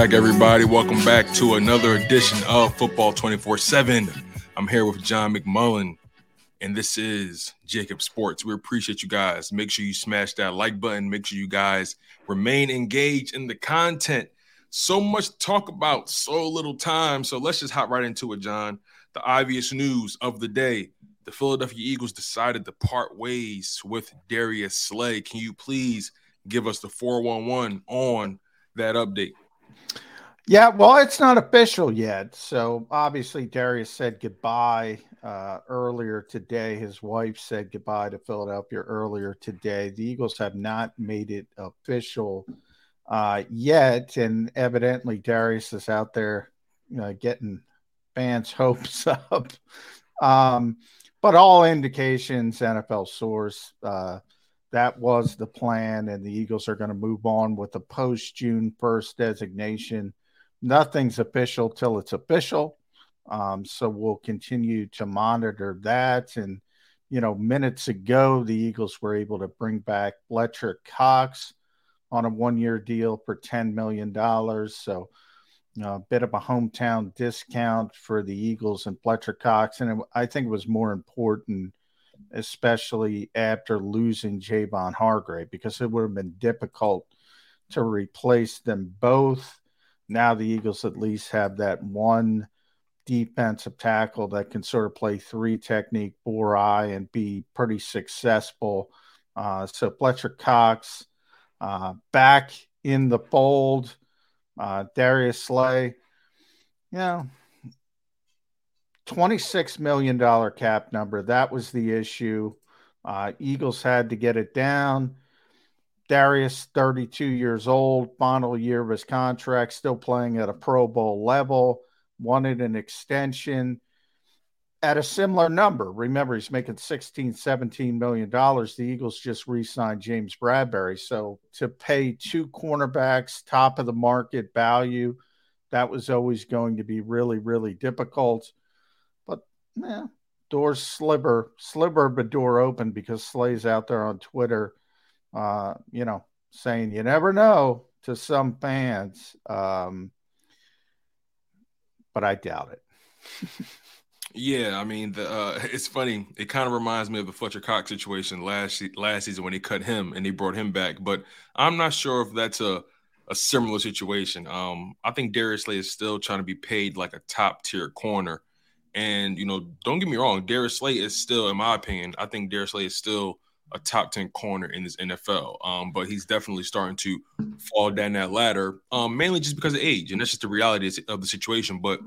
back, everybody. Welcome back to another edition of Football 24 7. I'm here with John McMullen, and this is JAKIB Sports. We appreciate you guys. Make sure you smash that like button. Make sure you guys remain engaged in the content. So much talk about, so little time. So let's just hop right into it, John. The obvious news of the day the Philadelphia Eagles decided to part ways with Darius Slay. Can you please give us the 411 on that update? Yeah, well, it's not official yet. So obviously, Darius said goodbye uh, earlier today. His wife said goodbye to Philadelphia earlier today. The Eagles have not made it official uh, yet, and evidently, Darius is out there you know, getting fans' hopes up. Um, but all indications, NFL source, uh, that was the plan, and the Eagles are going to move on with the post June 1st designation nothing's official till it's official. Um, so we'll continue to monitor that. And, you know, minutes ago, the Eagles were able to bring back Fletcher Cox on a one year deal for $10 million. So, a bit of a hometown discount for the Eagles and Fletcher Cox. And it, I think it was more important, especially after losing Javon Hargrave, because it would have been difficult to replace them both now the Eagles at least have that one defensive tackle that can sort of play three technique, four eye, and be pretty successful. Uh, so Fletcher Cox uh, back in the fold. Uh, Darius Slay, you know, $26 million cap number. That was the issue. Uh, Eagles had to get it down. Darius, 32 years old, final year of his contract, still playing at a Pro Bowl level, wanted an extension at a similar number. Remember, he's making 16, 17 million dollars. The Eagles just re-signed James Bradberry. So to pay two cornerbacks top of the market value, that was always going to be really, really difficult. But yeah, doors sliver, sliver a door open because Slay's out there on Twitter uh, you know, saying you never know to some fans. Um, but I doubt it. yeah, I mean, the, uh, it's funny. It kind of reminds me of the Fletcher Cox situation last last season when he cut him and he brought him back. But I'm not sure if that's a a similar situation. Um, I think Darius Slay is still trying to be paid like a top tier corner. And you know, don't get me wrong, Darius Slay is still, in my opinion, I think Darius Slay is still a top 10 corner in this NFL. Um, but he's definitely starting to fall down that ladder, um, mainly just because of age. And that's just the reality of the situation. But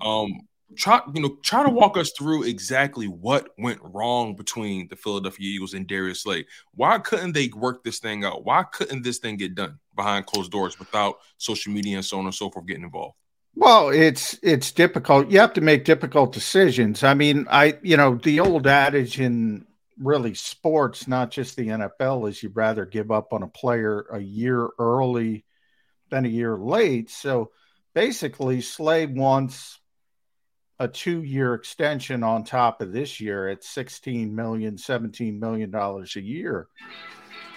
um, try you know try to walk us through exactly what went wrong between the Philadelphia Eagles and Darius Slay. Why couldn't they work this thing out? Why couldn't this thing get done behind closed doors without social media and so on and so forth getting involved? Well, it's it's difficult. You have to make difficult decisions. I mean, I you know the old adage in really sports, not just the NFL, is you'd rather give up on a player a year early than a year late. So basically, Slay wants a two year extension on top of this year at $16 million, $17 million a year.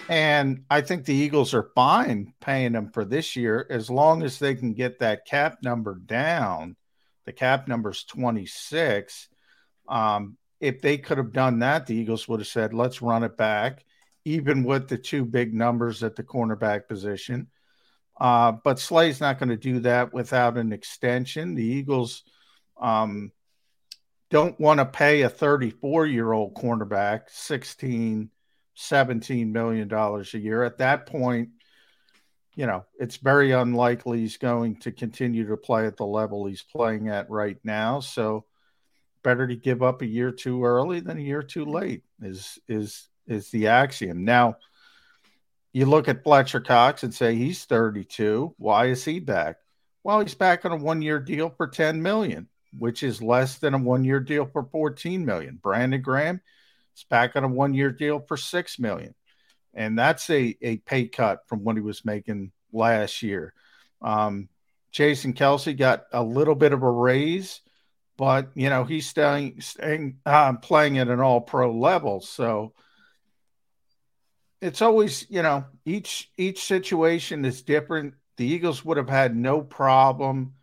And I think the Eagles are fine paying him for this year as long as they can get that cap number down. The cap number is 26. Um, if they could have done that, the Eagles would have said, let's run it back, even with the two big numbers at the cornerback position. Uh, but Slay's not going to do that without an extension. The Eagles um, don't want to pay a 34 year old cornerback 16, 17 million dollars a year. At that point, you know, it's very unlikely he's going to continue to play at the level he's playing at right now. So better to give up a year too early than a year too late is is is the axiom. Now, you look at Fletcher Cox and say he's 32. Why is he back? Well, he's back on a one-year deal for 10 million, which is less than a one-year deal for 14 million. Brandon Graham is back on a one-year deal for 6 million. And that's a, a pay cut from what he was making last year. Um, Jason Kelce got a little bit of a raise, but you know he's staying, staying uh, playing at an all pro level. So it's always you know each each situation is different. The Eagles would have had no problem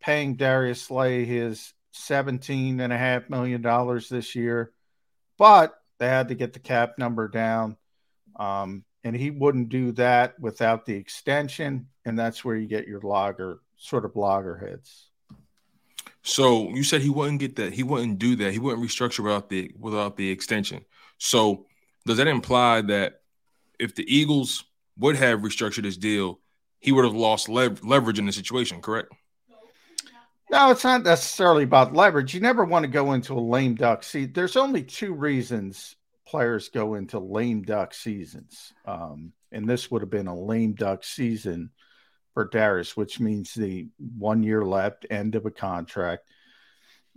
paying Darius Slay his seventeen and a half million dollars this year, but they had to get the cap number down. Um, and he wouldn't do that without the extension, and that's where you get your logger sort of loggerheads. So you said he wouldn't get that. He wouldn't do that. He wouldn't restructure without the without the extension. So does that imply that if the Eagles would have restructured this deal, he would have lost lev- leverage in the situation, correct? No, it's not necessarily about leverage. You never want to go into a lame duck season. There's only two reasons players go into lame duck seasons. Um, and this would have been a lame duck season for Darius, which means the one year left, end of a contract.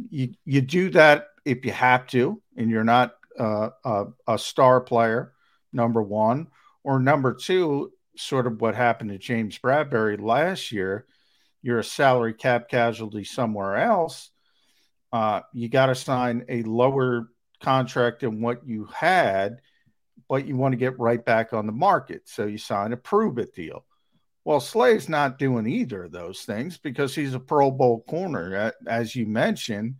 You, you do that if you have to, and you're not uh, a, a star player number one, or number two, sort of what happened to James Bradberry last year. You're a salary cap casualty somewhere else. Uh, you got to sign a lower contract than what you had, but you want to get right back on the market. So you sign a prove it deal. Well, Slay's not doing either of those things because he's a Pro Bowl corner. As you mentioned,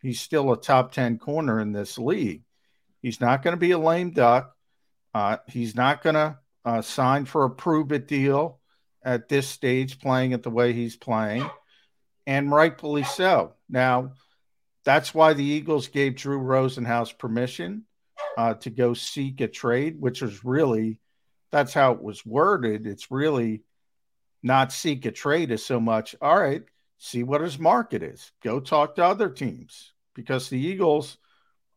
he's still a top 10 corner in this league. He's not going to be a lame duck. Uh, he's not going to uh, sign for a prove it deal at this stage, playing it the way he's playing, and rightfully so. Now, that's why the Eagles gave Drew Rosenhaus permission uh, to go seek a trade, which was really that's how it was worded. It's really not seek a trade as so much. All right, see what his market is. Go talk to other teams because the Eagles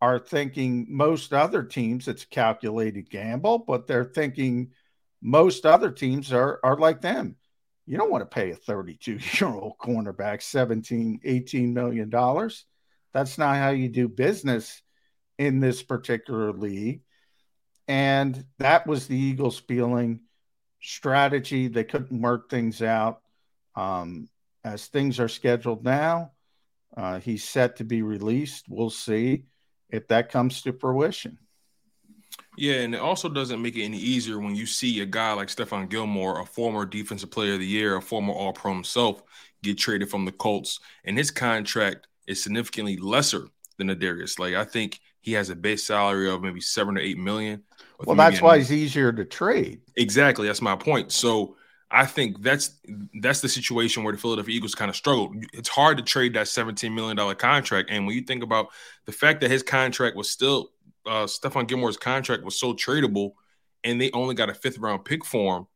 are thinking most other teams it's a calculated gamble, but they're thinking most other teams are are like them. You don't want to pay a 32 year old cornerback 17, 18 million dollars. That's not how you do business in this particular league. And that was the Eagles' feeling strategy. They couldn't work things out. Um, as things are scheduled now, uh, he's set to be released. We'll see if that comes to fruition. Yeah, and it also doesn't make it any easier when you see a guy like Stephon Gilmore, a former defensive player of the year, a former all pro himself, get traded from the Colts, and his contract is significantly lesser than a Darius. Like I think he has a base salary of maybe seven or eight million. Well, that's why he's easier to trade. Exactly, that's my point. So I think that's that's the situation where the Philadelphia Eagles kind of struggled. It's hard to trade that $17 million contract. And when you think about the fact that his contract was still uh Stephon Gilmore's contract was so tradable and they only got a fifth round pick for him,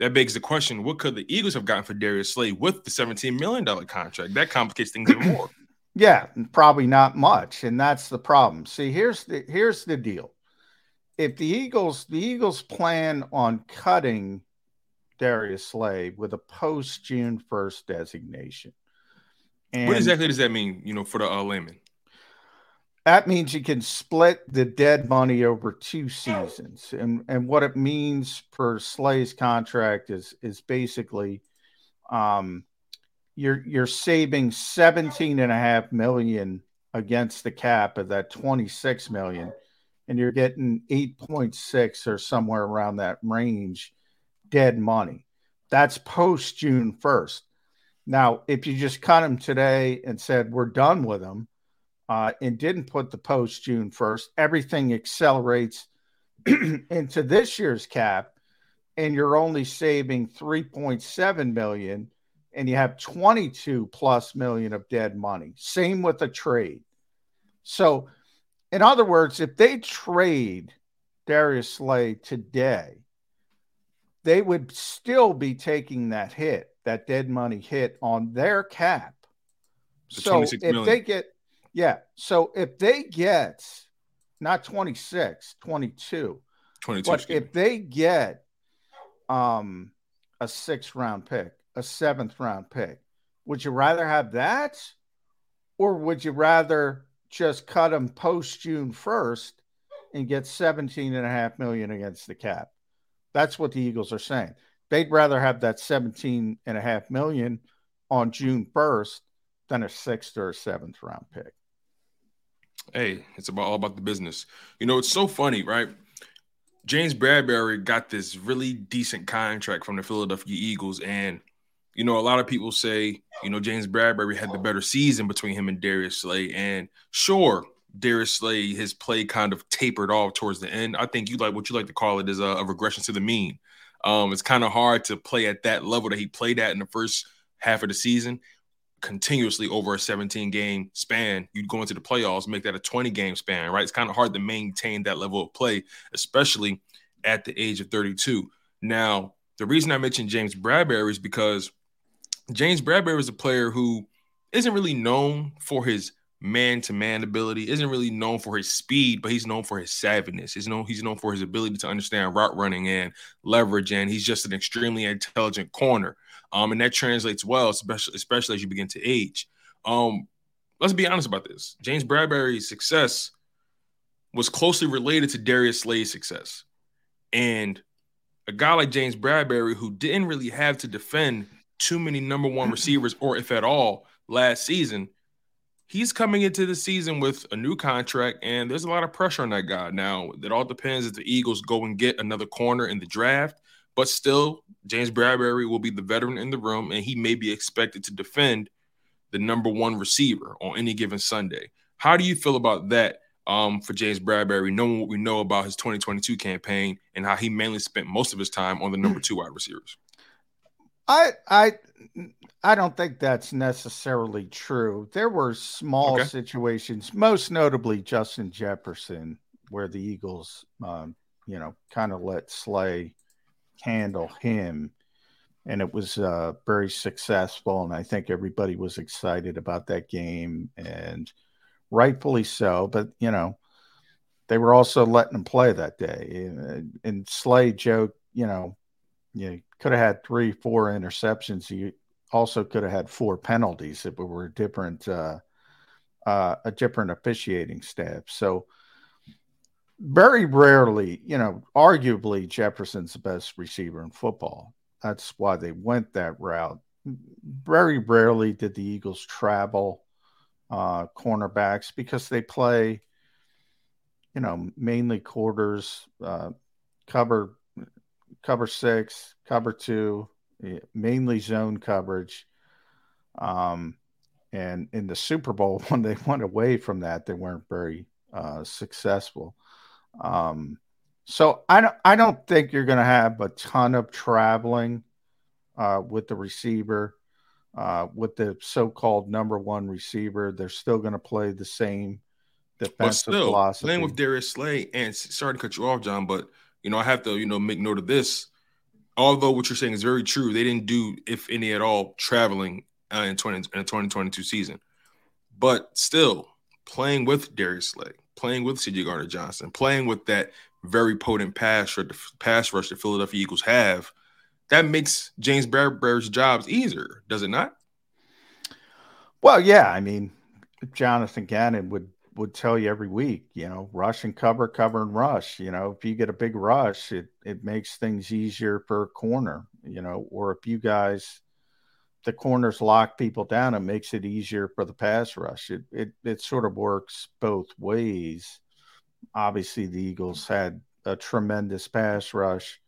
that begs the question: What could the Eagles have gotten for Darius Slay with the $17 million contract? That complicates things even more. Yeah, probably not much, and that's the problem. See, here's the here's the deal. If the Eagles the Eagles plan on cutting Darius Slay with a post June 1st designation. And what exactly does that mean, you know, for the uh, layman? That means you can split the dead money over two seasons. And and what it means for Slay's contract is is basically um you're you're saving 17 and a half million against the cap of that 26 million and you're getting 8.6 or somewhere around that range dead money. That's post june 1st now if you just cut them today and said we're done with them uh, and didn't put the post june 1st everything accelerates into this year's cap and you're only saving 3.7 million and you have 22 plus million of dead money. Same with a trade. So, in other words, if they trade Darius Slay today, they would still be taking that hit, that dead money hit on their cap. The so if million. they get, yeah. So if they get not 26, 22, 22 but if they get um, a six round pick, a seventh round pick. Would you rather have that? Or would you rather just cut them post June 1st and get 17 and a half million against the cap? That's what the Eagles are saying. They'd rather have that 17 and a half million on June 1st than a sixth or a seventh round pick. Hey, it's about all about the business. You know, it's so funny, right? James Bradberry got this really decent contract from the Philadelphia Eagles, and you know, a lot of people say, you know, James Bradberry had the better season between him and Darius Slay. And sure, Darius Slay, his play kind of tapered off towards the end. I think you like what you like to call it is a, a regression to the mean. Um, it's kind of hard to play at that level that he played at in the first half of the season continuously over a 17 game span. You'd go into the playoffs, make that a 20 game span, right? It's kind of hard to maintain that level of play, especially at the age of 32. Now, the reason I mentioned James Bradberry is because James Bradberry is a player who isn't really known for his man-to-man ability, isn't really known for his speed, but he's known for his savviness. He's known he's known for his ability to understand route running and leverage, and he's just an extremely intelligent corner. Um, and that translates well, especially especially as you begin to age. Um, let's be honest about this. James Bradberry's success was closely related to Darius Slay's success. And a guy like James Bradberry, who didn't really have to defend too many number one receivers, or if at all, last season. He's coming into the season with a new contract, and there's a lot of pressure on that guy. Now, it all depends if the Eagles go and get another corner in the draft, but still, James Bradberry will be the veteran in the room, and he may be expected to defend the number one receiver on any given Sunday. How do you feel about that um, for James Bradberry, knowing what we know about his 2022 campaign and how he mainly spent most of his time on the number two wide receivers? I I I don't think that's necessarily true. There were small okay. situations, most notably Justin Jefferson, where the Eagles, um, you know, kind of let Slay handle him, and it was uh, very successful. And I think everybody was excited about that game, and rightfully so. But you know, they were also letting him play that day, and, and Slay joked, you know, you could have had three, four interceptions. You also could have had four penalties if it were a different, uh, uh, a different officiating staff. So very rarely, you know, arguably Jefferson's the best receiver in football. That's why they went that route. Very rarely did the Eagles travel uh, cornerbacks because they play, you know, mainly quarters, uh, cover cover six, cover two, mainly zone coverage. Um, and in the Super Bowl, when they went away from that, they weren't very uh, successful. Um, so I don't, I don't think you're going to have a ton of traveling uh, with the receiver, uh, with the so-called number one receiver. They're still going to play the same defensive but still, philosophy. Playing with Darius Slay, and sorry to cut you off, John, but – you know, I have to, you know, make note of this. Although what you're saying is very true, they didn't do, if any at all, traveling uh, in 20 in the 2022 season. But still, playing with Darius Slay, playing with CJ Gardner Johnson, playing with that very potent pass rush, pass rush the Philadelphia Eagles have, that makes James Bradberry's jobs easier, does it not? Well, yeah. I mean, Jonathan Gannon would would tell you every week, you know, rush and cover, cover and rush. You know, if you get a big rush, it it makes things easier for a corner. You know, or if you guys the corners lock people down, it makes it easier for the pass rush. It it it sort of works both ways. Obviously, the Eagles had a tremendous pass rush,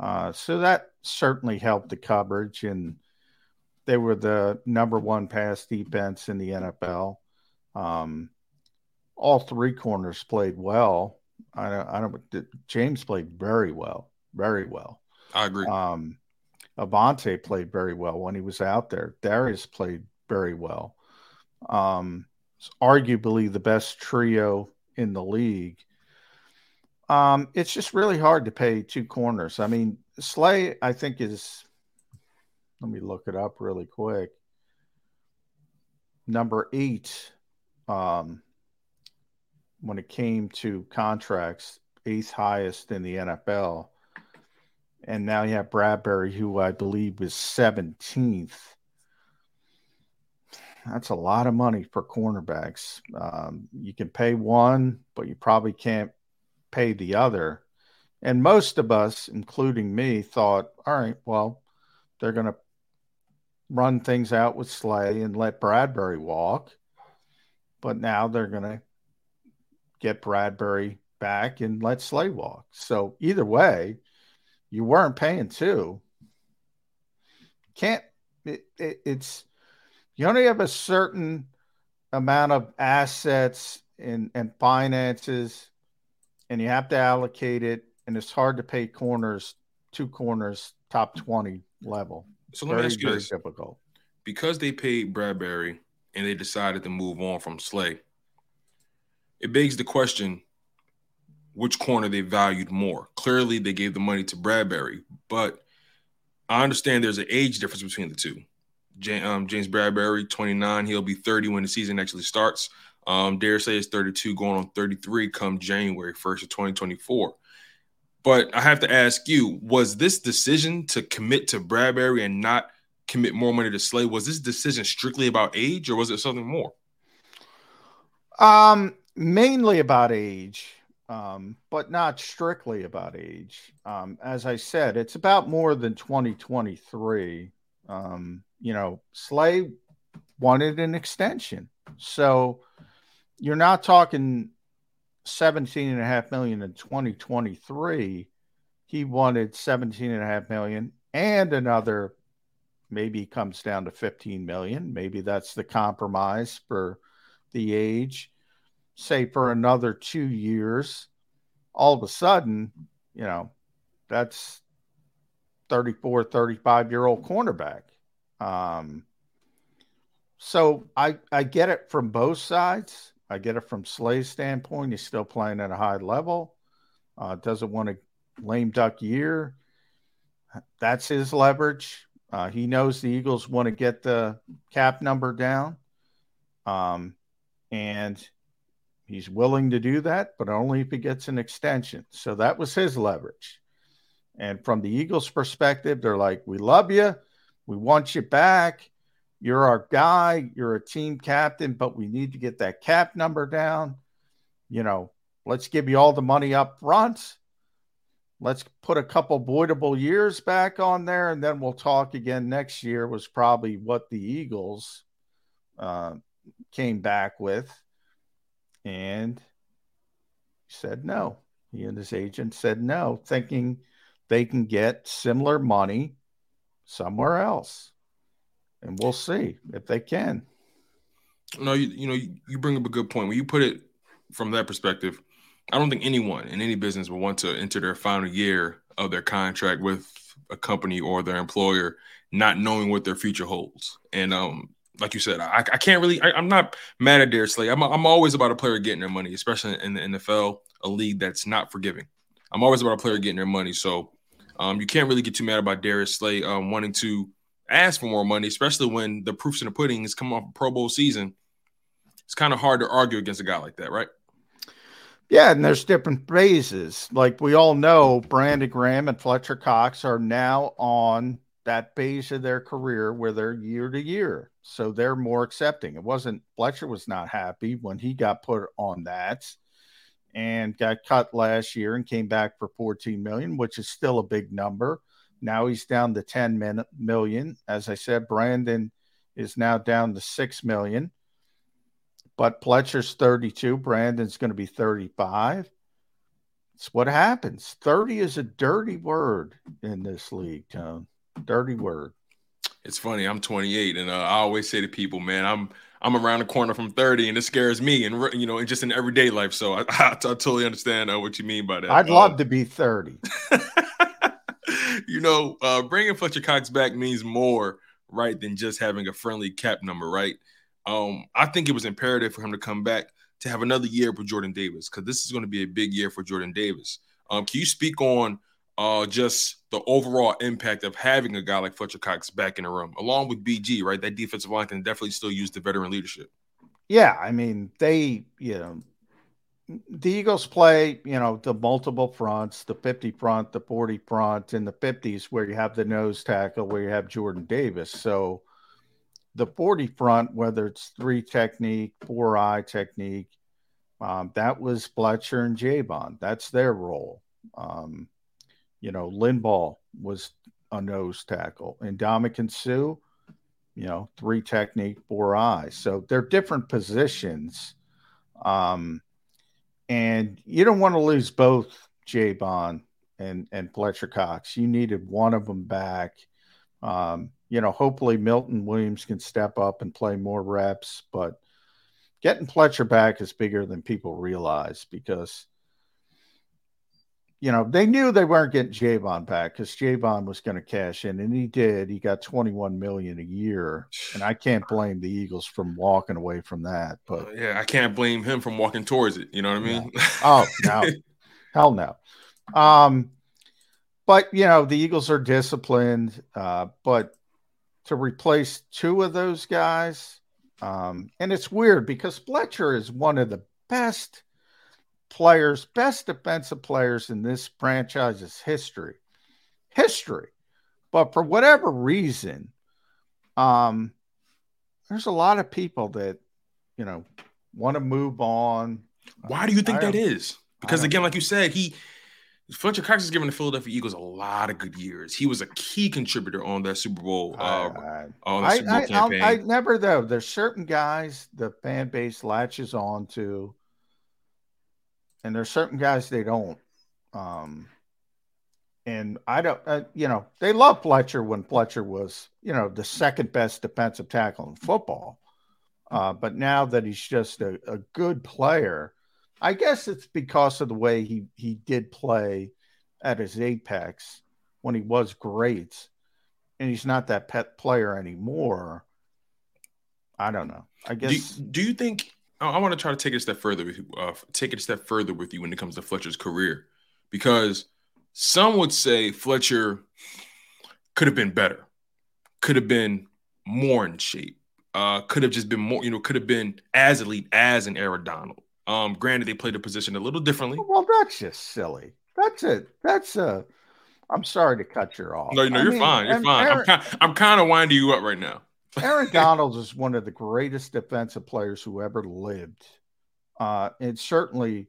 uh, so that certainly helped the coverage, and they were the number one pass defense in the NFL. Um, all three corners played well. I don't, I don't. James played very well, very well. I agree. Um, Avonte played very well when he was out there. Darius played very well. Um, arguably the best trio in the league. Um, it's just really hard to pay two corners. I mean, Slay, I think is. Let me look it up really quick. Number eight, um, when it came to contracts, eighth highest in the NFL and now you have Bradberry, who I believe was 17th. That's a lot of money for cornerbacks. Um, you can pay one, but you probably can't pay the other. And most of us, including me, thought, all right, well, they're going to run things out with Slay and let Bradberry walk. But now they're going to get Bradberry back and let Slay walk. So either way, you weren't paying two. Can't it, it, it's you only have a certain amount of assets and, and finances, and you have to allocate it, and it's hard to pay corners, two corners, top 20 level. So let very, me ask you very this. difficult. Because they paid Bradberry and they decided to move on from Slay, it begs the question which corner they valued more. Clearly, they gave the money to Bradberry, but I understand there's an age difference between the two. James, um, James Bradberry, 29, he'll be 30 when the season actually starts. Um, Dare say is 32, going on 33 come January 1st of 2024. But I have to ask you, was this decision to commit to Bradberry and not commit more money to Slay, was this decision strictly about age or was it something more? Um, mainly about age um, but not strictly about age. Um, as I said, it's about more than 2023. Um, you know, Slay wanted an extension. So you're not talking 17 and a half million in 2023. He wanted 17 and a half million and another maybe comes down to 15 million. Maybe that's the compromise for the age say for another two years, all of a sudden, you know, that's 34, 35 year old cornerback. Um, so I, I get it from both sides. I get it from Slay's standpoint. He's still playing at a high level. Uh, doesn't want a lame duck year. That's his leverage. Uh, he knows the Eagles want to get the cap number down. Um, and He's willing to do that, but only if he gets an extension. So that was his leverage. And from the Eagles' perspective, they're like, We love you. We want you back. You're our guy. You're a team captain, but we need to get that cap number down. You know, let's give you all the money up front. Let's put a couple voidable years back on there, and then we'll talk again next year. Was probably what the Eagles uh, came back with and said no. He and his agent said no, thinking they can get similar money somewhere else. And we'll see if they can. No, you, you know, you, you bring up a good point. When you put it from that perspective, I don't think anyone in any business would want to enter their final year of their contract with a company or their employer not knowing what their future holds. And um, like you said, I, I can't really. I, am not mad at Darius Slay. I'm, I'm always about a player getting their money, especially in the NFL, a league that's not forgiving. I'm always about a player getting their money. So um, you can't really get too mad about Darius Slay um, wanting to ask for more money, especially when the proofs in the pudding is coming off a Pro Bowl season. it's kind of hard to argue against a guy like that, right? Yeah, and there's different phases. Like we all know, Brandon Graham and Fletcher Cox are now on that phase of their career where they're year to year. So they're more accepting. It wasn't Fletcher was not happy when he got put on that and got cut last year and came back for 14 million, which is still a big number. Now he's down to 10 million. As I said, Brandon is now down to 6 million. But Fletcher's 32, Brandon's going to be 35. It's what happens. 30 is a dirty word in this league, Tone. Dirty word. It's funny. I'm 28, and uh, I always say to people, man, I'm I'm around the corner from 30, and it scares me, and you know, and just in everyday life. So I, I, I totally understand uh, what you mean by that. I'd um, love to be 30. you know, uh, bringing Fletcher Cox back means more, right, than just having a friendly cap number, right? Um, I think it was imperative for him to come back to have another year with Jordan Davis because this is going to be a big year for Jordan Davis. Um, can you speak on uh, just the overall impact of having a guy like Fletcher Cox back in the room, along with BG, right? That defensive line can definitely still use the veteran leadership. Yeah, I mean, they, you know, the Eagles play, you know, the multiple fronts, the 50 front, the 40 front, and the 50s where you have the nose tackle, where you have Jordan Davis. So the 40 front, whether it's three technique, four eye technique, um, that was Fletcher and Javon. That's their role. Um, you know, Linval was a nose tackle, and Ndamukong Suh, you know, three technique, four eyes. So they're different positions. Um, and you don't want to lose both Javon and, and Fletcher Cox. You needed one of them back. Um, you know, hopefully Milton Williams can step up and play more reps, but getting Fletcher back is bigger than people realize because you know, they knew they weren't getting Javon back because Javon was going to cash in, and he did. He got 21 million a year, and I can't blame the Eagles from walking away from that. But uh, yeah, I can't blame him from walking towards it. You know what I mean? Oh no, hell no. Um, but you know, the Eagles are disciplined. Uh, but to replace two of those guys, um, and it's weird because Fletcher is one of the best players, best defensive players in this franchise's history. History. But for whatever reason, um, there's a lot of people that, you know, want to move on. Why do you think that is? Because again, like you said, he Fletcher Cox has given the Philadelphia Eagles a lot of good years. He was a key contributor on that Super Bowl. Uh, I, on the Super Bowl I, campaign. I, I never though. There's certain guys the fan base latches on to and there's certain guys they don't. Um, and I don't, uh, you know, they love Fletcher when Fletcher was, you know, the second best defensive tackle in football. Uh, but now that he's just a, a, good player, I guess it's because of the way he he did play at his apex when he was great, and he's not that pet player anymore. I don't know. I guess. Do, do you think I, want to try to take it a step further with you, uh, take it a step further with you when it comes to Fletcher's career, because some would say Fletcher could have been better, could have been more in shape, uh, could have just been more, you know, could have been as elite as an Aaron Donald. Um, granted, they played the position a little differently. Well, that's just silly. That's it. That's a. I'm sorry to cut you off. No, no, you're mean, fine. You're fine. Aaron, I'm I'm kind of winding you up right now. Aaron Donald is one of the greatest defensive players who ever lived. Uh, and certainly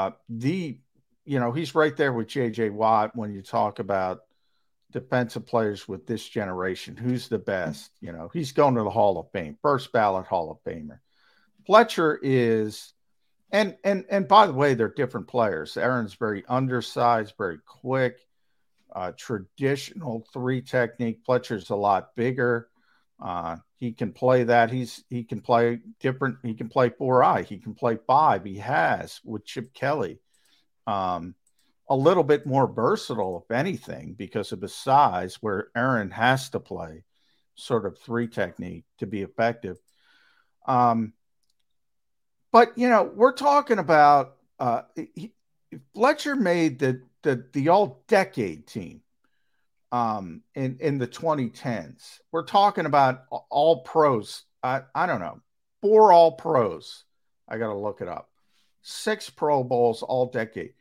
Uh, the, you know, he's right there with J.J. Watt when you talk about defensive players with this generation. Who's the best? You know, he's going to the Hall of Fame, first ballot Hall of Famer. Fletcher is, and and and by the way, they're different players. Aaron's very undersized, very quick, uh, traditional three technique. Fletcher's a lot bigger. Uh, he can play that. He's he can play different. He can play four eye. He can play five. He has with Chip Kelly. Um, a little bit more versatile, if anything, because of his size, where Aaron has to play sort of three technique to be effective. Um, but you know, we're talking about uh, he, Fletcher made the the the all decade team um, in in the 2010s. We're talking about all pros. I I don't know, four all pros. I got to look it up. Six Pro Bowls all decade.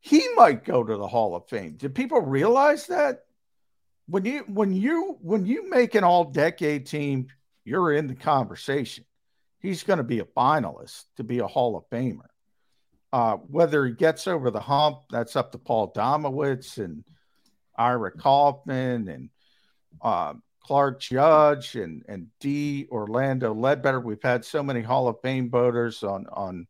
He might go to the Hall of Fame. Did people realize that? When you when you when you make an all decade team, you're in the conversation he's going to be a finalist to be a Hall of Famer. Uh, whether he gets over the hump, that's up to Paul Domowitch and Ira Kaufman and uh, Clark Judge and and D Orlando Ledbetter. We've had so many Hall of Fame voters on on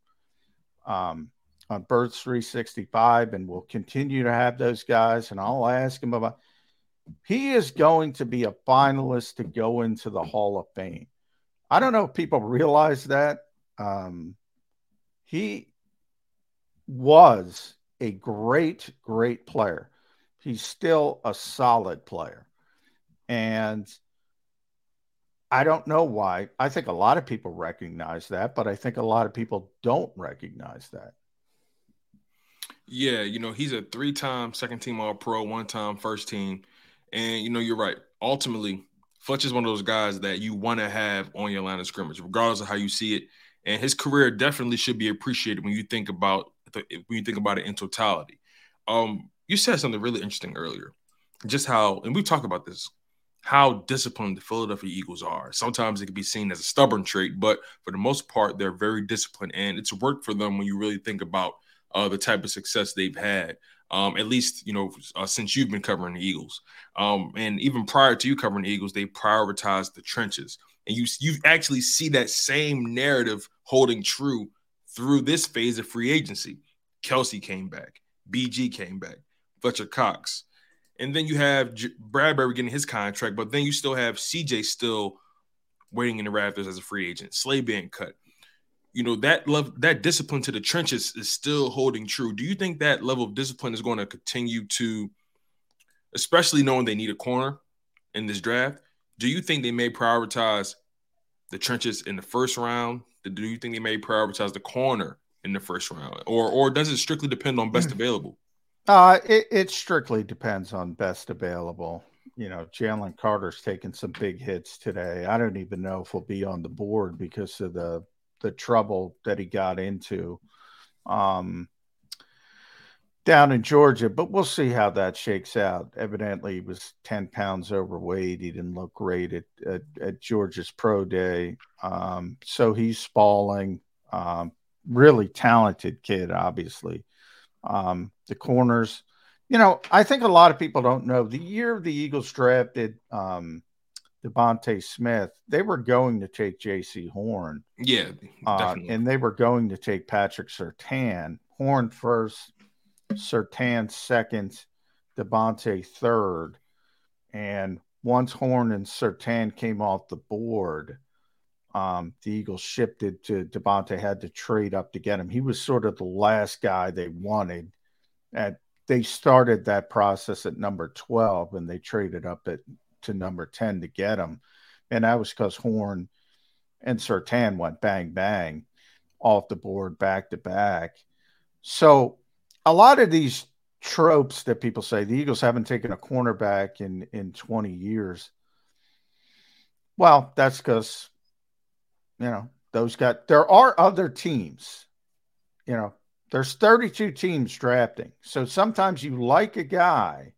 um, on Birds 365, and we'll continue to have those guys. And I'll ask him about. He is going to be a finalist to go into the Hall of Fame. I don't know if people realize that. Um, he was a great, great player. He's still a solid player. And I don't know why. I think a lot of people recognize that, but I think a lot of people don't recognize that. Yeah, you know, he's a three time second team All Pro, one time first team. And, you know, you're right. Ultimately, Fletcher's one of those guys that you want to have on your line of scrimmage, regardless of how you see it. And his career definitely should be appreciated when you think about the, when you think about it in totality. Um, you said something really interesting earlier, just how, and we talked about this, how disciplined the Philadelphia Eagles are. Sometimes it can be seen as a stubborn trait, but for the most part, they're very disciplined, and it's worked for them when you really think about uh, the type of success they've had um, at least you know uh, since you've been covering the Eagles, um, and even prior to you covering the Eagles, they prioritized the trenches, and you you actually see that same narrative holding true through this phase of free agency. Kelce came back, BG came back, Fletcher Cox, and then you have J- Bradberry getting his contract, but then you still have CJ still waiting in the rafters as a free agent, Slay being cut you know that love that discipline to the trenches is still holding true. Do you think that level of discipline is going to continue to, especially knowing they need a corner in this draft? Do you think they may prioritize the trenches in the first round? Do you think they may prioritize the corner in the first round, or or does it strictly depend on best hmm. available? Uh, it, it strictly depends on best available. You know, Jalen Carter's taken some big hits today. I don't even know if he'll be on the board because of the the trouble that he got into um, down in Georgia, but we'll see how that shakes out. Evidently, he was 10 pounds overweight. He didn't look great at, at, at Georgia's pro day. Um, so he's falling. Um, really talented kid, obviously. Um, the corners, you know, I think a lot of people don't know the year the Eagles drafted um, DeVonta Smith, they were going to take Jaycee Horn. Yeah, uh, and they were going to take Patrick Surtain. Horn first, Surtain second, DeVonta third. And once Horn and Surtain came off the board, um, the Eagles shifted to DeVonta had to trade up to get him. He was sort of the last guy they wanted. At they started that process at number 12 and they traded up at to number 10 to get him. And that was because Horn and Surtain went bang, bang off the board back to back. So a lot of these tropes that people say the Eagles haven't taken a cornerback in, in 20 years. Well, that's because, you know, those got, there are other teams, you know, there's 32 teams drafting. So sometimes you like a guy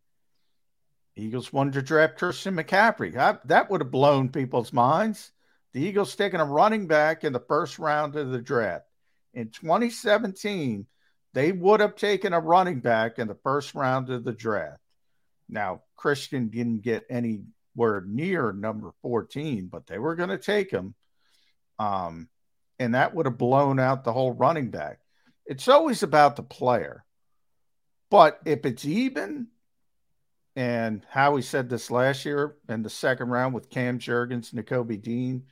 Eagles wanted to draft Christian McCaffrey. That, that would have blown people's minds. The Eagles taking a running back in the first round of the draft. In 2017, they would have taken a running back in the first round of the draft. Now, Christian didn't get anywhere near number 14, but they were going to take him. Um, and that would have blown out the whole running back. It's always about the player. But if it's even, and Howie said this last year in the second round with Cam Jurgens, Nakobe Dean,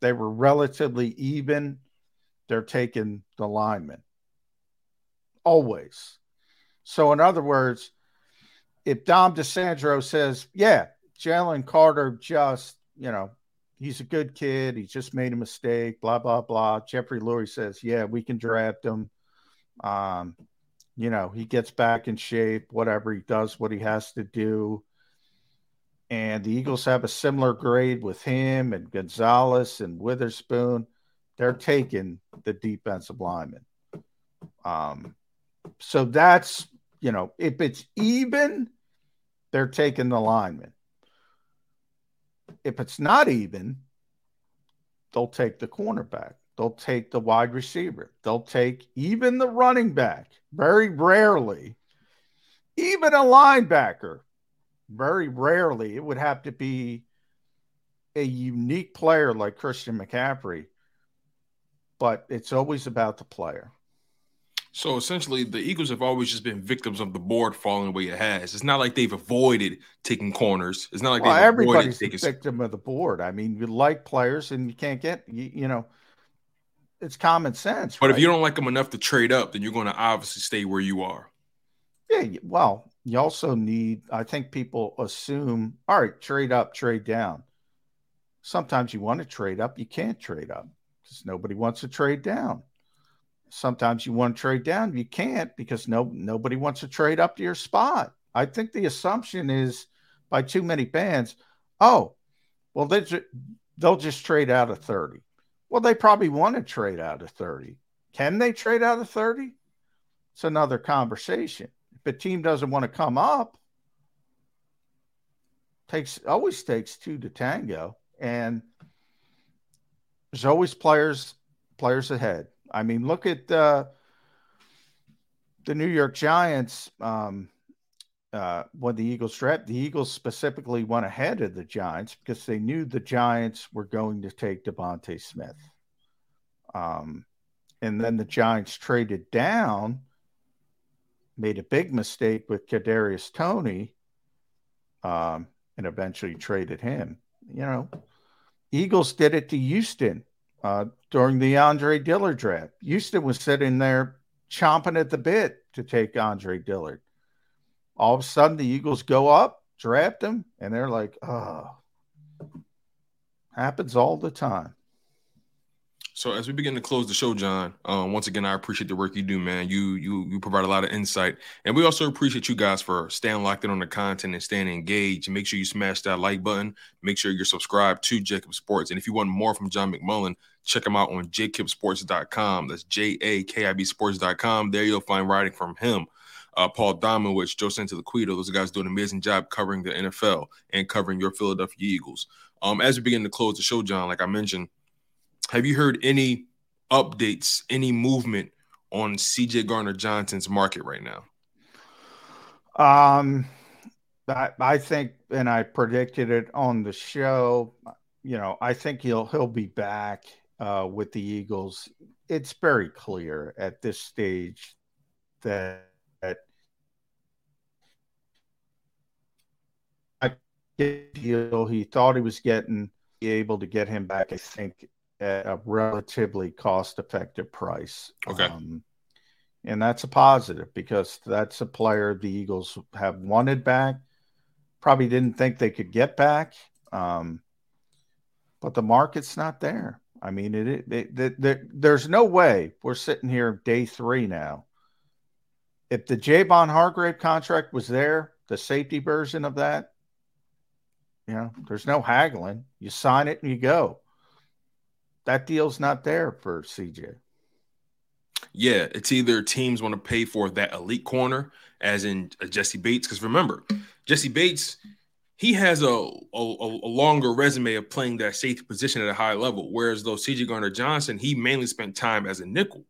they were relatively even. They're taking the lineman. Always. So, in other words, if Dom DiSandro says, yeah, Jalen Carter just, you know, he's a good kid. He just made a mistake, blah, blah, blah. Jeffrey Lurie says, yeah, we can draft him. Um, you know, he gets back in shape, whatever he does, what he has to do. And the Eagles have a similar grade with him and Gonzalez and Witherspoon. They're taking the defensive lineman. Um, so that's, you know, if it's even, they're taking the lineman. If it's not even, they'll take the cornerback. They'll take the wide receiver. They'll take even the running back. Very rarely, even a linebacker. Very rarely, it would have to be a unique player like Christian McCaffrey. But it's always about the player. So essentially, the Eagles have always just been victims of the board falling the way it has. It's not like they've avoided taking corners. It's not like well, they've everybody's taking... a victim of the board. I mean, you like players and you can't get you, you know it's common sense. But right? if you don't like them enough to trade up, then you're going to obviously stay where you are. Yeah, well, you also need. I think people assume, all right, trade up, trade down. Sometimes you want to trade up, you can't trade up because nobody wants to trade down. Sometimes you want to trade down, you can't because no nobody wants to trade up to your spot. I think the assumption is by too many bands. Oh, well, they they'll just trade out of thirty. Well, they probably want to trade out of 30. Can they trade out of 30? It's another conversation. If a team doesn't want to come up, takes always takes two to tango. And there's always players players ahead. I mean, look at uh, the New York Giants. Um, uh, when the Eagles draft, the Eagles specifically went ahead of the Giants because they knew the Giants were going to take DeVonta Smith. Um, and then the Giants traded down, made a big mistake with Kadarius Toney, um, and eventually traded him. You know, Eagles did it to Houston uh, during the Andre Dillard draft. Houston was sitting there chomping at the bit to take Andre Dillard all of a sudden the Eagles go up, draft him, and they're like, oh, happens all the time. So as we begin to close the show, John, um, once again, I appreciate the work you do, man. You you you provide a lot of insight, and we also appreciate you guys for staying locked in on the content and staying engaged. Make sure you smash that like button. Make sure you're subscribed to JAKIB Sports, and if you want more from John McMullen, check him out on jakibsports.com. That's J A K I B Sports.com. There you'll find writing from him uh, Paul Domowitch, Joe Santoliquito. Those guys do an amazing job covering the NFL and covering your Philadelphia Eagles. Um, as we begin to close the show, John, like I mentioned, have you heard any updates, any movement on CJ Gardner Johnson's market right now? Um, I, I think, and I predicted it on the show. You know, I think he'll he'll be back uh, with the Eagles. It's very clear at this stage that deal he thought he was getting, be able to get him back, I think, at a relatively cost effective price. Okay. Um, and that's a positive because that's a player the Eagles have wanted back. Probably didn't think they could get back. Um, but the market's not there. I mean, it, it, it, it, there's no way we're sitting here day three now. If the Javon Hargrave contract was there, the safety version of that, you know, there's no haggling. You sign it and you go. That deal's not there for CJ. Yeah, it's either teams want to pay for that elite corner, as in Jessie Bates. Because remember, Jessie Bates, he has a, a, a, longer resume of playing that safety position at a high level. Whereas though CJ Gardner Johnson, he mainly spent time as a nickel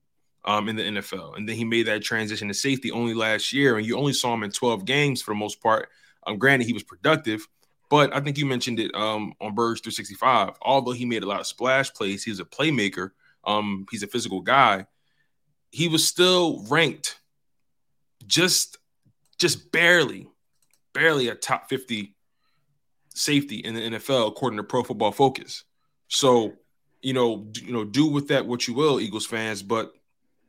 um, in the NFL. And then he made that transition to safety only last year. And you only saw him in 12 games for the most part. Um, granted, he was productive, but I think you mentioned it um, on Birds 365. Although he made a lot of splash plays, he's a playmaker. Um, he's a physical guy. He was still ranked just just barely, barely a top 50 safety in the NFL according to Pro Football Focus. So, you know, you know, do with that what you will, Eagles fans. But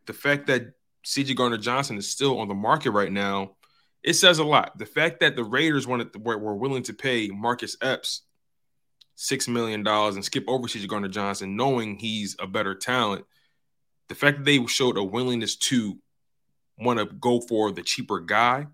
the fact that CJ Gardner Johnson is still on the market right now, it says a lot. The fact that the Raiders wanted were, were willing to pay Marcus Epps six million dollars and skip over CJ Gardner Johnson, knowing he's a better talent. The fact that they showed a willingness to want to go for the cheaper guy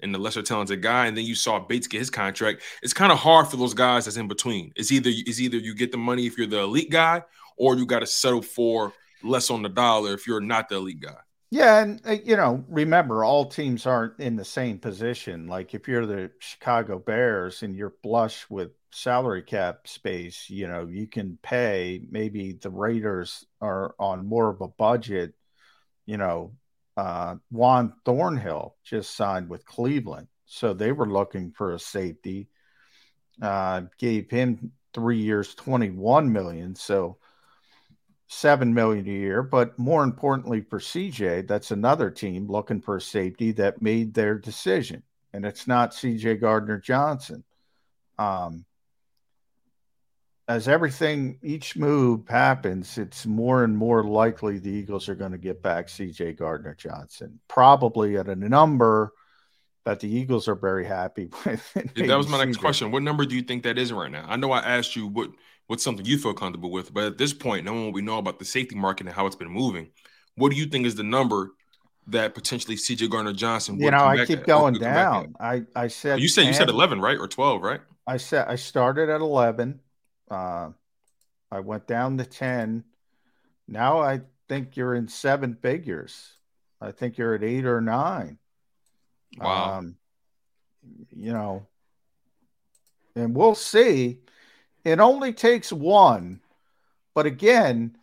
and the lesser talented guy, and then you saw Bates get his contract. It's kind of hard for those guys that's in between. It's either is either you get the money if you're the elite guy, or you got to settle for less on the dollar if you're not the elite guy. Yeah, and uh, you know, remember all teams aren't in the same position. Like if you're the Chicago Bears and you're flush with salary cap space, you know, you can pay. Maybe the Raiders are on more of a budget. You know, uh, Juan Thornhill just signed with Cleveland, so they were looking for a safety. Uh, gave him three years, twenty-one million. So seven million a year. But more importantly for CJ, that's another team looking for a safety that made their decision, and it's not CJ Gardner Johnson. Um, as everything each move happens, it's more and more likely the Eagles are going to get back CJ Gardner Johnson, probably at a number that the Eagles are very happy with. Yeah, that was my next question. What number do you think that is right now? I know I asked you what what's something you feel comfortable with, but at this point, knowing what we know about the safety market and how it's been moving, what do you think is the number that potentially CJ Gardner Johnson? You know, I keep at, going down. I I said you said 10, you said eleven, right, or twelve, right? I said I started at eleven. Uh, I went down to ten. Now I think you're in seven figures. I think you're at eight or nine. Wow. Um, you know, and we'll see. It only takes one, but again,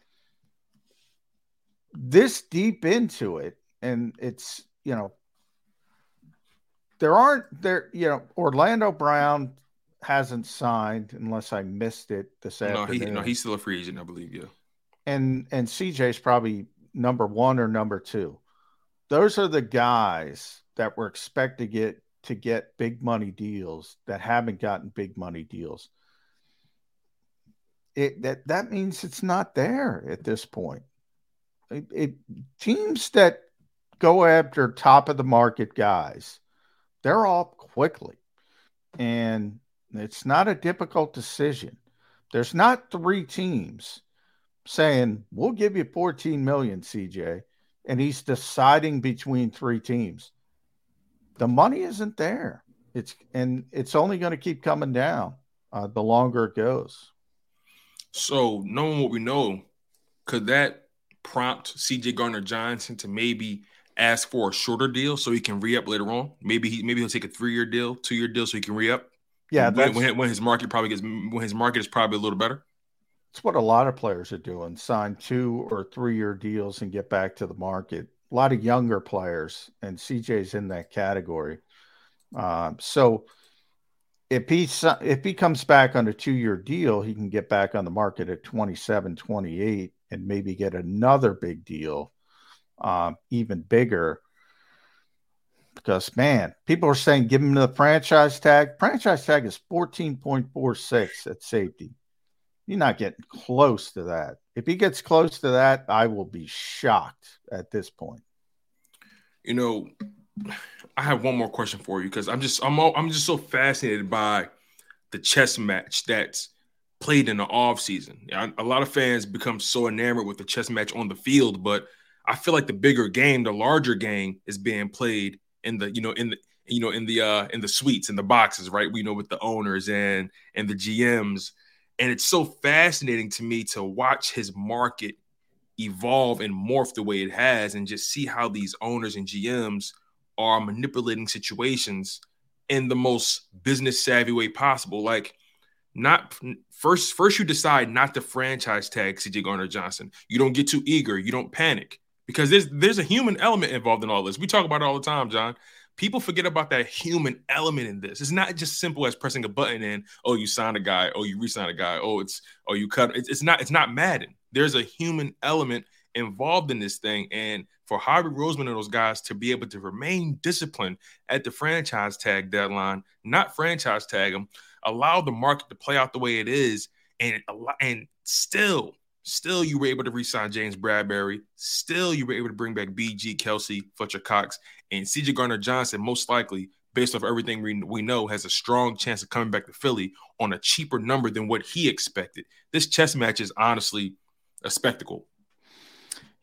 this deep into it, and it's you know, there aren't there. You know, Orlando Brown hasn't signed unless I missed it this no, afternoon. He, no, he's still a free agent, I believe. Yeah, and and CJ's probably number one or number two. Those are the guys that were expected to get to get big money deals that haven't gotten big money deals it that that means it's not there at this point. It, it teams that go after top of the market guys, they're all quickly, and it's not a difficult decision. There's not three teams saying we'll give you 14 million, CJ, and he's deciding between three teams. The money isn't there. It's and it's only going to keep coming down uh, the longer it goes. So, knowing what we know, could that prompt CJ Gardner Johnson to maybe ask for a shorter deal so he can re up later on? Maybe he maybe he'll take a three year deal, two year deal so he can re up. Yeah, when, when, when, his market probably gets when his market is probably a little better. It's what a lot of players are doing: sign two or three year deals and get back to the market. A lot of younger players, and CJ's in that category. Um, so if he if he comes back on a two year deal, he can get back on the market at 27, 28 and maybe get another big deal, um, even bigger. Because man, people are saying give him the franchise tag. Franchise tag is 14.46 at safety. You're not getting close to that. If he gets close to that, I will be shocked at this point. You know, I have one more question for you because I'm just I'm all, I'm just so fascinated by the chess match that's played in the off season. A lot of fans become so enamored with the chess match on the field, but I feel like the bigger game, the larger game, is being played in the you know in the you know in the uh in the suites in the boxes, right? We know with the owners and and the GMs, and it's so fascinating to me to watch his market evolve and morph the way it has, and just see how these owners and GMs are manipulating situations in the most business savvy way possible. Like, not first, first you decide not to franchise tag CJ Gardner Johnson. You don't get too eager. You don't panic because there's there's a human element involved in all this. We talk about it all the time, John. People forget about that human element in this. It's not just simple as pressing a button and oh, you sign a guy, oh, you resign a guy, oh, it's oh, you cut. It's, it's not it's not Madden. There's a human element involved in this thing, and for Howie Roseman and those guys to be able to remain disciplined at the franchise tag deadline, not franchise tag them, allow the market to play out the way it is, and and still Still, you were able to re-sign James Bradberry. Still, you were able to bring back BG, Kelce, Fletcher Cox, and CJ Gardner Johnson. Most likely, based off everything we, we know, has a strong chance of coming back to Philly on a cheaper number than what he expected. This chess match is honestly a spectacle.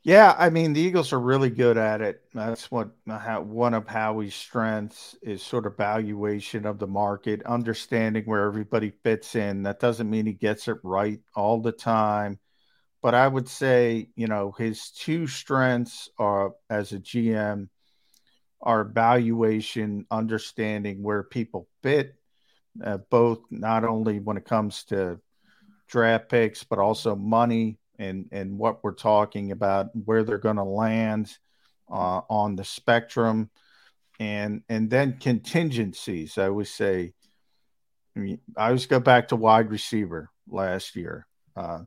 Yeah, I mean the Eagles are really good at it. That's what how, one of Howie's strengths is sort of valuation of the market, understanding where everybody fits in. That doesn't mean he gets it right all the time but I would say, you know, his two strengths are as a GM are valuation, understanding where people fit, uh, both not only when it comes to draft picks, but also money and and what we're talking about, where they're going to land uh, on the spectrum, and and then contingencies. I would say, I mean, I always go back to wide receiver last year. Uh,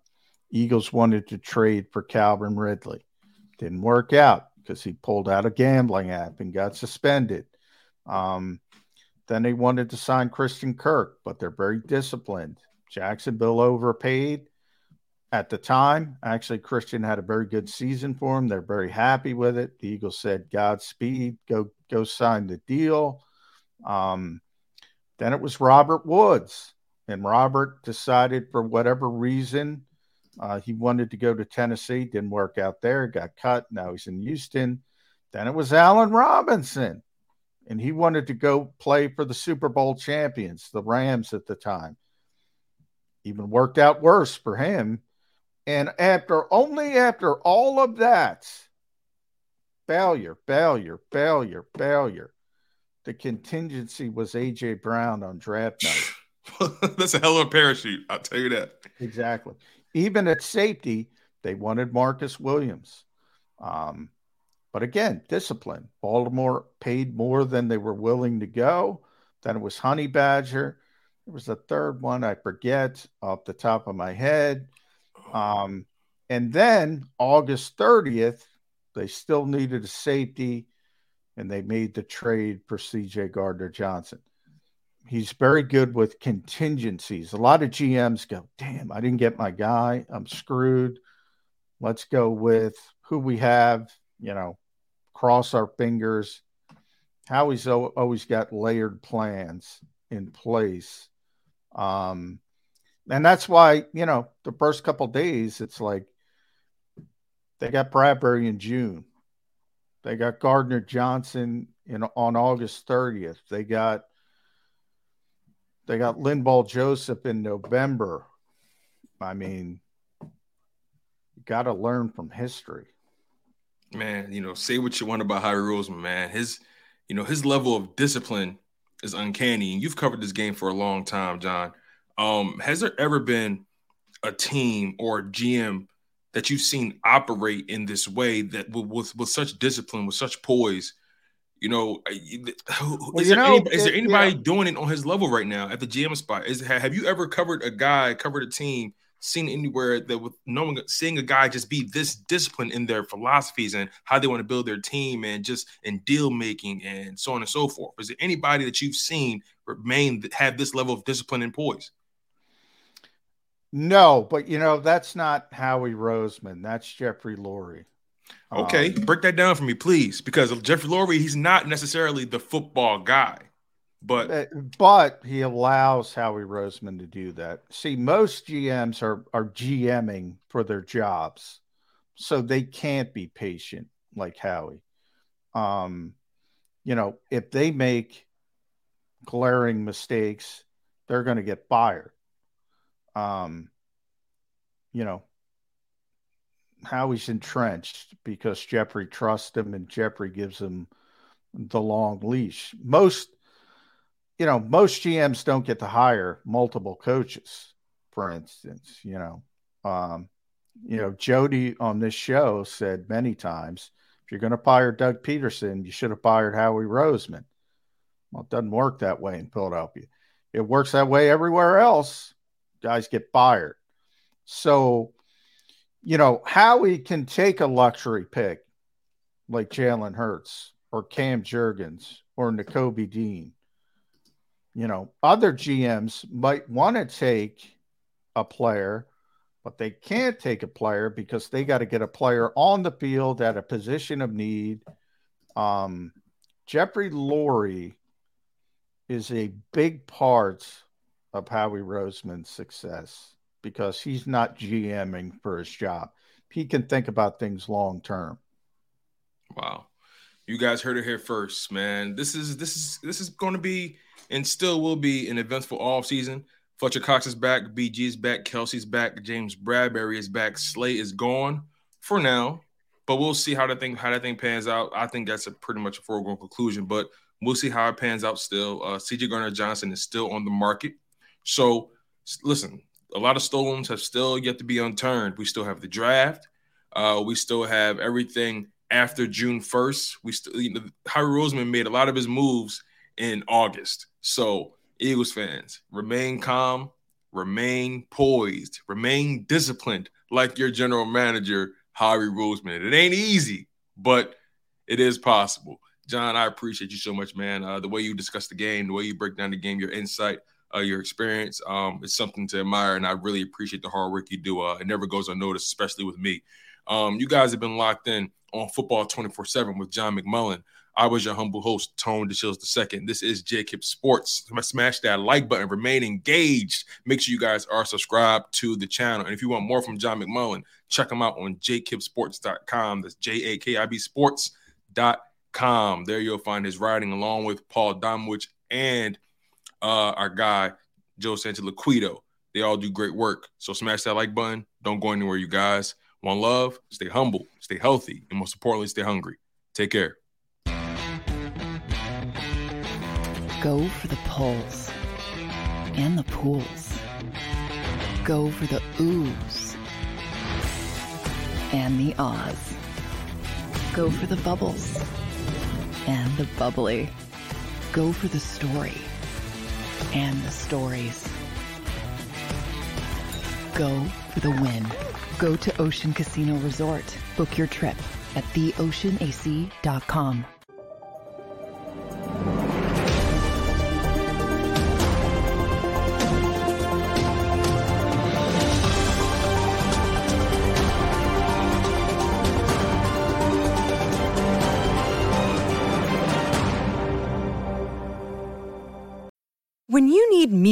Eagles wanted to trade for Calvin Ridley. Didn't work out because he pulled out a gambling app and got suspended. Um, then they wanted to sign Christian Kirk, but they're very disciplined. Jacksonville overpaid at the time. Actually, Christian had a very good season for him. They're very happy with it. The Eagles said, Godspeed, go go sign the deal. Um, then it was Robert Woods, and Robert decided for whatever reason uh, he wanted to go to Tennessee, didn't work out there, got cut. Now he's in Houston. Then it was Allen Robinson, and he wanted to go play for the Super Bowl champions, the Rams at the time. Even worked out worse for him. And after only after all of that, failure, failure, failure, failure, the contingency was AJ Brown on draft night. That's a hell of a parachute. I'll tell you that. Exactly even at safety, they wanted Marcus Williams. Um, but again, discipline. Baltimore paid more than they were willing to go. Then it was Honey Badger. There was a third one I forget off the top of my head. Um, and then August 30th, they still needed a safety, and they made the trade for CJ Gardner Johnson he's very good with contingencies. A lot of GMs go, damn, I didn't get my guy. I'm screwed. Let's go with who we have, you know, cross our fingers. Howie's always got layered plans in place. Um, and that's why, you know, the first couple days, it's like they got Bradberry in June. They got Gardner Johnson in on August 30th. They got they got Linval Joseph in November. I mean, you got to learn from history. Man, you know, say what you want about Howie Roseman, man. His, you know, his level of discipline is uncanny. And you've covered this game for a long time, John. Um, has there ever been a team or a GM that you've seen operate in this way that with, with such discipline, with such poise, you know, well, is, there, know, any, is there anybody yeah. doing it on his level right now at the GM spot? Is have you ever covered a guy, covered a team, seen anywhere that with knowing seeing a guy just be this disciplined in their philosophies and how they want to build their team and just in deal making and so on and so forth? Is there anybody that you've seen remain have this level of discipline and poise? No, but you know that's not Howie Roseman. That's Jeffrey Lurie. Okay, um, break that down for me, please, because Jeffrey Lurie, he's not necessarily the football guy, but but he allows Howie Roseman to do that. See, most GMs are are GMing for their jobs, so they can't be patient like Howie. Um, you know, if they make glaring mistakes, they're going to get fired. Um, you know, Howie's entrenched because Jeffrey trusts him and Jeffrey gives him the long leash. Most you know, most GMs don't get to hire multiple coaches, for instance, you know. Um, you know, Jody on this show said many times, if you're going to fire Doug Pederson, you should have fired Howie Roseman. Well, it doesn't work that way in Philadelphia. It works that way everywhere else. Guys get fired. So, you know, Howie can take a luxury pick like Jalen Hurts or Cam Jurgens or Nakobe Dean. You know, other GMs might want to take a player, but they can't take a player because they got to get a player on the field at a position of need. Um, Jeffrey Lurie is a big part of Howie Roseman's success because he's not GMing for his job. He can think about things long term. Wow. You guys heard it here first, man. This is this is this is going to be and still will be an eventful off season. Fletcher Cox is back, BG is back, Kelce's back, James Bradberry is back, Slay is gone for now, but we'll see how that thing how that thing pans out. I think that's a pretty much a foregone conclusion, but we'll see how it pans out. Still, uh, CJ Gardner Johnson is still on the market, so listen, a lot of stones have still yet to be unturned. We still have the draft. Uh, we still have everything after June 1st. We still, you know, Howie Roseman made a lot of his moves in August. So, Eagles fans, remain calm, remain poised, remain disciplined like your general manager, Howie Roseman. It ain't easy, but it is possible. John, I appreciate you so much, man. Uh, the way you discuss the game, the way you break down the game, your insight, uh, your experience, um, it's something to admire, and I really appreciate the hard work you do. Uh, it never goes unnoticed, especially with me. Um, you guys have been locked in on football 24 7 with John McMullen. I was your humble host, Tone DeShields II. This is JAKIB Sports. Smash that like button, remain engaged. Make sure you guys are subscribed to the channel. And if you want more from John McMullen, check him out on jakibsports.com. That's J A K I B sports.com. There you'll find his writing along with Paul Domowitch and uh, our guy, Joe Santoliquito. They all do great work. So smash that like button. Don't go anywhere, you guys. One love, stay humble, stay healthy, and most importantly, stay hungry. Take care. Go for the pulls and the pools. Go for the oohs and the ahs. Go for the bubbles and the bubbly. Go for the story and the stories. Go for the win. Go to Ocean Casino Resort. Book your trip at theoceanac.com.